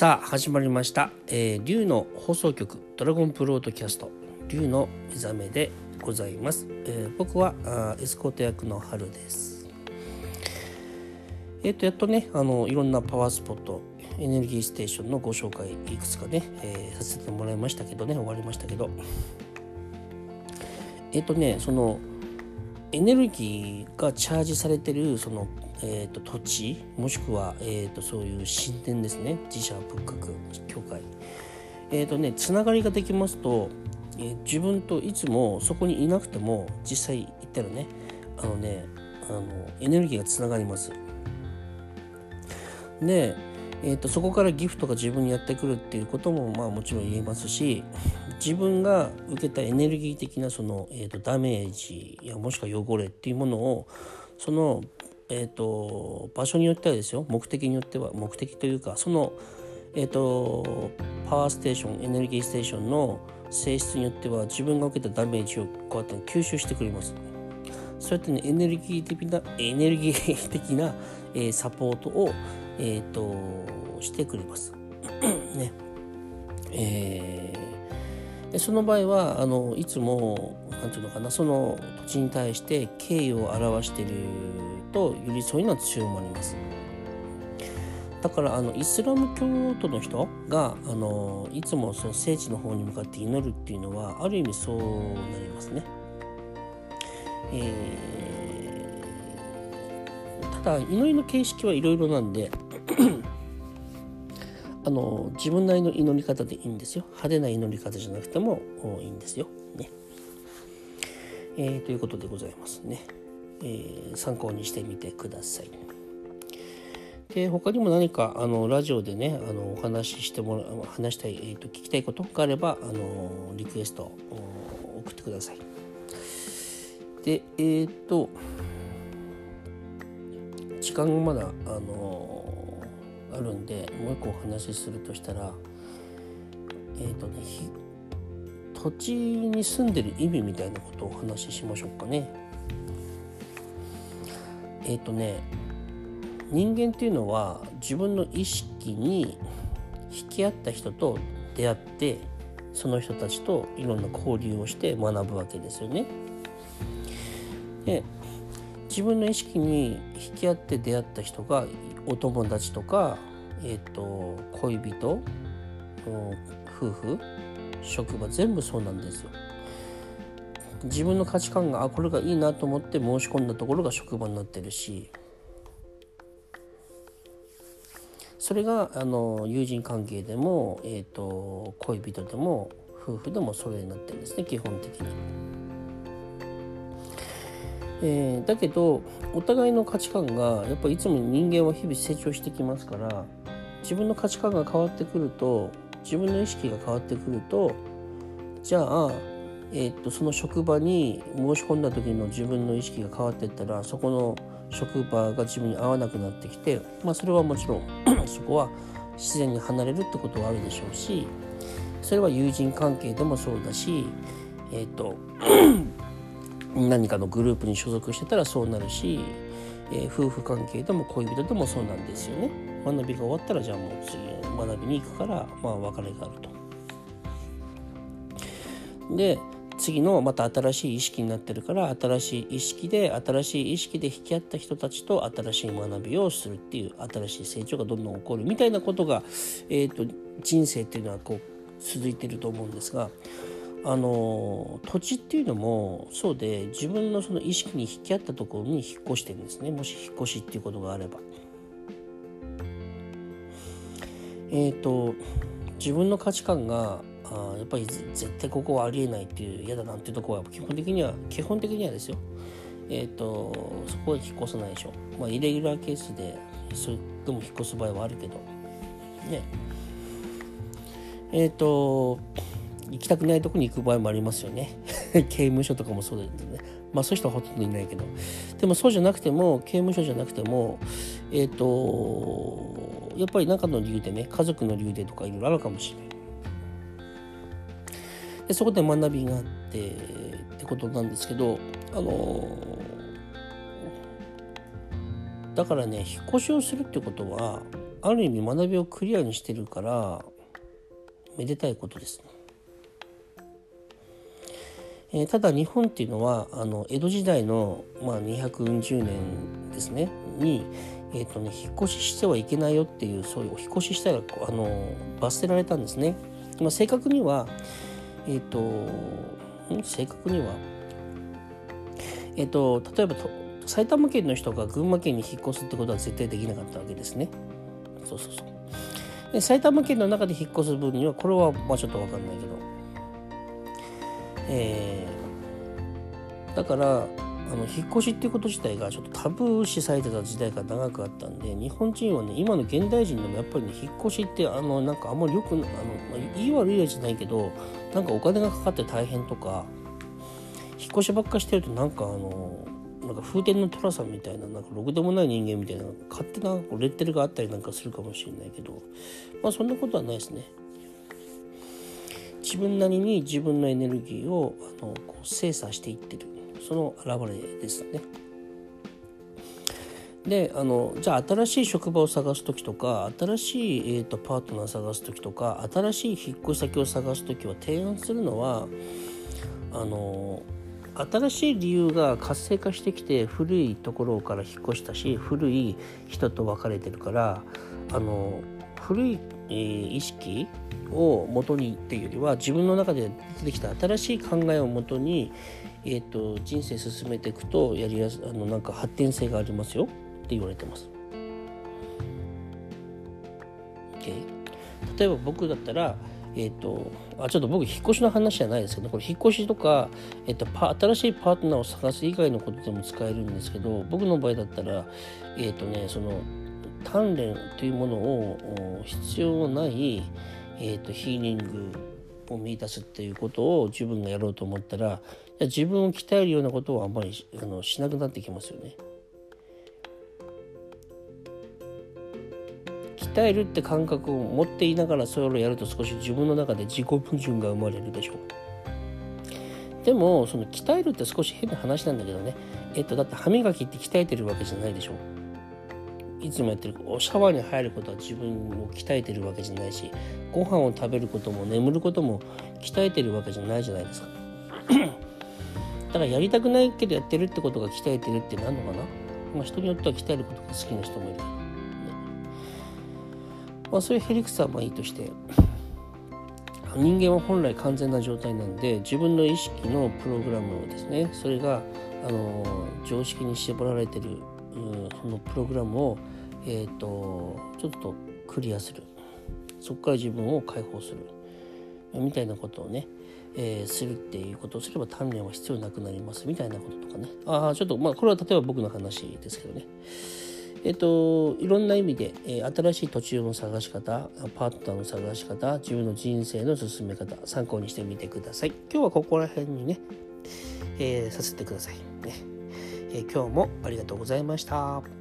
さあ始まりました、えー、竜の放送局ドラゴンプロードキャスト。竜の目覚めでございます、えー僕はあエスコート役の春です。えっ、とやっとねあのいろんなパワースポットエネルギーステーションのご紹介いくつかね、えーさせてもらいましたけどね終わりましたけど。えっ、とねそのエネルギーがチャージされてるその、えー、と土地もしくは、えー、とそういう神殿ですね。自社仏閣教会。えっ、とねつながりができますと、えー自分といつもそこにいなくても実際行ったらねあのねあのエネルギーがつながります。で、えー、とそこからギフトが自分にやってくるっていうこともまあもちろん言えますし自分が受けたエネルギー的なその、えー、とダメージやもしくは汚れっていうものをその、えー、と場所によってはですよ目的によっては目的というかその、えー、とパワーステーションエネルギーステーションの性質によっては自分が受けたダメージをこうやって吸収してくれます。そうやってねエネルギー的なエネルギー的な、えーサポートを、えー、としてくれます。ねえーでその場合はあのいつもなんていうのかなその土地に対して敬意を表しているとよりそういうのは強まります。だからあのイスラム教徒の人があのいつもその聖地の方に向かって祈るっていうのはある意味そうなりますね。えーただ祈りの形式はいろいろなんであの自分なりの祈り方でいいんですよ派手な祈り方じゃなくてもいいんですよ。ねえーということでございますね、えー参考にしてみてください。で他にも何かあのラジオでねあのお話ししてもら話したい、えーと聞きたいことがあればあのリクエスト送ってください。でえっ、と時間がまだあのあるんでもう一個お話しするとしたらえっ、とね土地に住んでる意味みたいなことをお話ししましょうかね。えっ、とね人間っていうのは自分の意識に引き合った人と出会ってその人たちといろんな交流をして学ぶわけですよね。で自分の意識に引き合って出会った人がお友達とか、えー、と恋人夫婦職場全部そうなんですよ。自分の価値観があこれがいいなと思って申し込んだところが職場になってるしそれがあの友人関係でも、えー、と恋人でも夫婦でもそれになってるんですね基本的に。えーだけどお互いの価値観がやっぱりいつも人間は日々成長してきますから自分の価値観が変わってくると自分の意識が変わってくるとじゃあ、えー、とその職場に申し込んだ時の自分の意識が変わっていったらそこの職場が自分に合わなくなってきて、まあ、それはもちろん そこは自然に離れるってことはあるでしょうしそれは友人関係でもそうだしえっ、と何かのグループに所属してたらそうなるし、えー夫婦関係でも恋人でもそうなんですよね。学びが終わったらじゃあもう次学びに行くからまあ別れがあると。で次のまた新しい意識になってるから新しい意識で新しい意識で引き合った人たちと新しい学びをするっていう新しい成長がどんどん起こるみたいなことが、えー、と人生っていうのはこう続いてると思うんですが。あの土地っていうのもそうで自分のその意識に引き合ったところに引っ越してるんですね。もし引っ越しっていうことがあれば。えっ、と自分の価値観があやっぱり絶対ここはありえないっていう嫌だなんていうところは基本的には基本的にはですよ。えっ、とそこは引っ越さないでしょ。まあイレギュラーケースでそれでも引っ越す場合はあるけど。ね。えっ、と行きたくないとこに行く場合もありますよね。刑務所とかもそうですね。まあそういう人はほとんどいないけど。でもそうじゃなくても刑務所じゃなくてもえっ、とやっぱり何かの理由でね家族の理由でとかいろいろあるかもしれない。でそこで学びがあってってことなんですけどあのだからね引っ越しをするってことはある意味学びをクリアにしてるからめでたいことです。えー、ただ日本っていうのはあの江戸時代の、まあ、240年ですねに、えーとね、引っ越ししてはいけないよっていうそういうお引っ越ししたらあの罰せられたんですね。まあ、正確にはえっ、ー、と正確にはえっ、ー、と例えば埼玉県の人が群馬県に引っ越すってことは絶対できなかったわけですね。そうそうそう。で埼玉県の中で引っ越す分にはこれはまあちょっと分かんないけど、えー、だからあの引っ越しっていうこと自体がちょっとタブー視されてた時代が長くあったんで日本人はね今の現代人でもやっぱりね引っ越しってあのなんかあんまりよくあの、まあ、言い悪いやじゃないけどなんかお金がかかって大変とか引っ越しばっかしてるとなんかあのなんか風天の寅さんみたいななんかろくでもない人間みたいな勝手なレッテルがあったりなんかするかもしれないけどまあそんなことはないですね。自分なりに自分のエネルギーをあのこう精査していってるその表れですね。であのじゃあ新しい職場を探す時とか新しい、えーと、パートナー探す時とか新しい引っ越し先を探す時は提案するのはあの新しい理由が活性化してきて古いところから引っ越したし古い人と別れてるからあの古い、えー、意識を元にっていうよりは自分の中で出てきた新しい考えをもとに、えーと、人生進めていくとやりやすあのなんか発展性がありますよって言われてます。Okay? 例えば僕だったらえっ、ー、とあちょっと僕引っ越しの話じゃないですけどこれ引っ越しとか、えーと、パ新しいパートナーを探す以外のことでも使えるんですけど僕の場合だったらえっ、ー、とねその鍛錬というものを必要ない、えーと、ヒーリングを見出すっていうことを自分がやろうと思ったら自分を鍛えるようなことをあんまりあのしなくなってきますよね。鍛えるって感覚を持っていながらそれをやると少し自分の中で自己矛盾が生まれるでしょう。でもその鍛えるって少し変な話なんだけどね。えっとだって歯磨きって鍛えてるわけじゃないでしょう。いつもやってるおシャワーに入ることは自分を鍛えてるわけじゃないしご飯を食べることも眠ることも鍛えてるわけじゃないじゃないですか。だからやりたくないけどやってるってことが鍛えてるって何のかな？まあ人によっては鍛えることが好きな人もいる。まあ、そういうへりくさはまあいいとして人間は本来完全な状態なんで自分の意識のプログラムをですねそれがあの常識に絞られてるそのプログラムを、えーと、ちょっとクリアする。そこから自分を解放する。みたいなことをね、えー、するっていうことをすれば鍛錬は必要なくなります。みたいなこととかね。ああちょっとまあこれは例えば僕の話ですけどね。えっと、いろんな意味で、えー、新しい土地の探し方パートナーの探し方自分の人生の進め方参考にしてみてください。今日はここら辺にね、え、させてください。ね、え、今日もありがとうございました。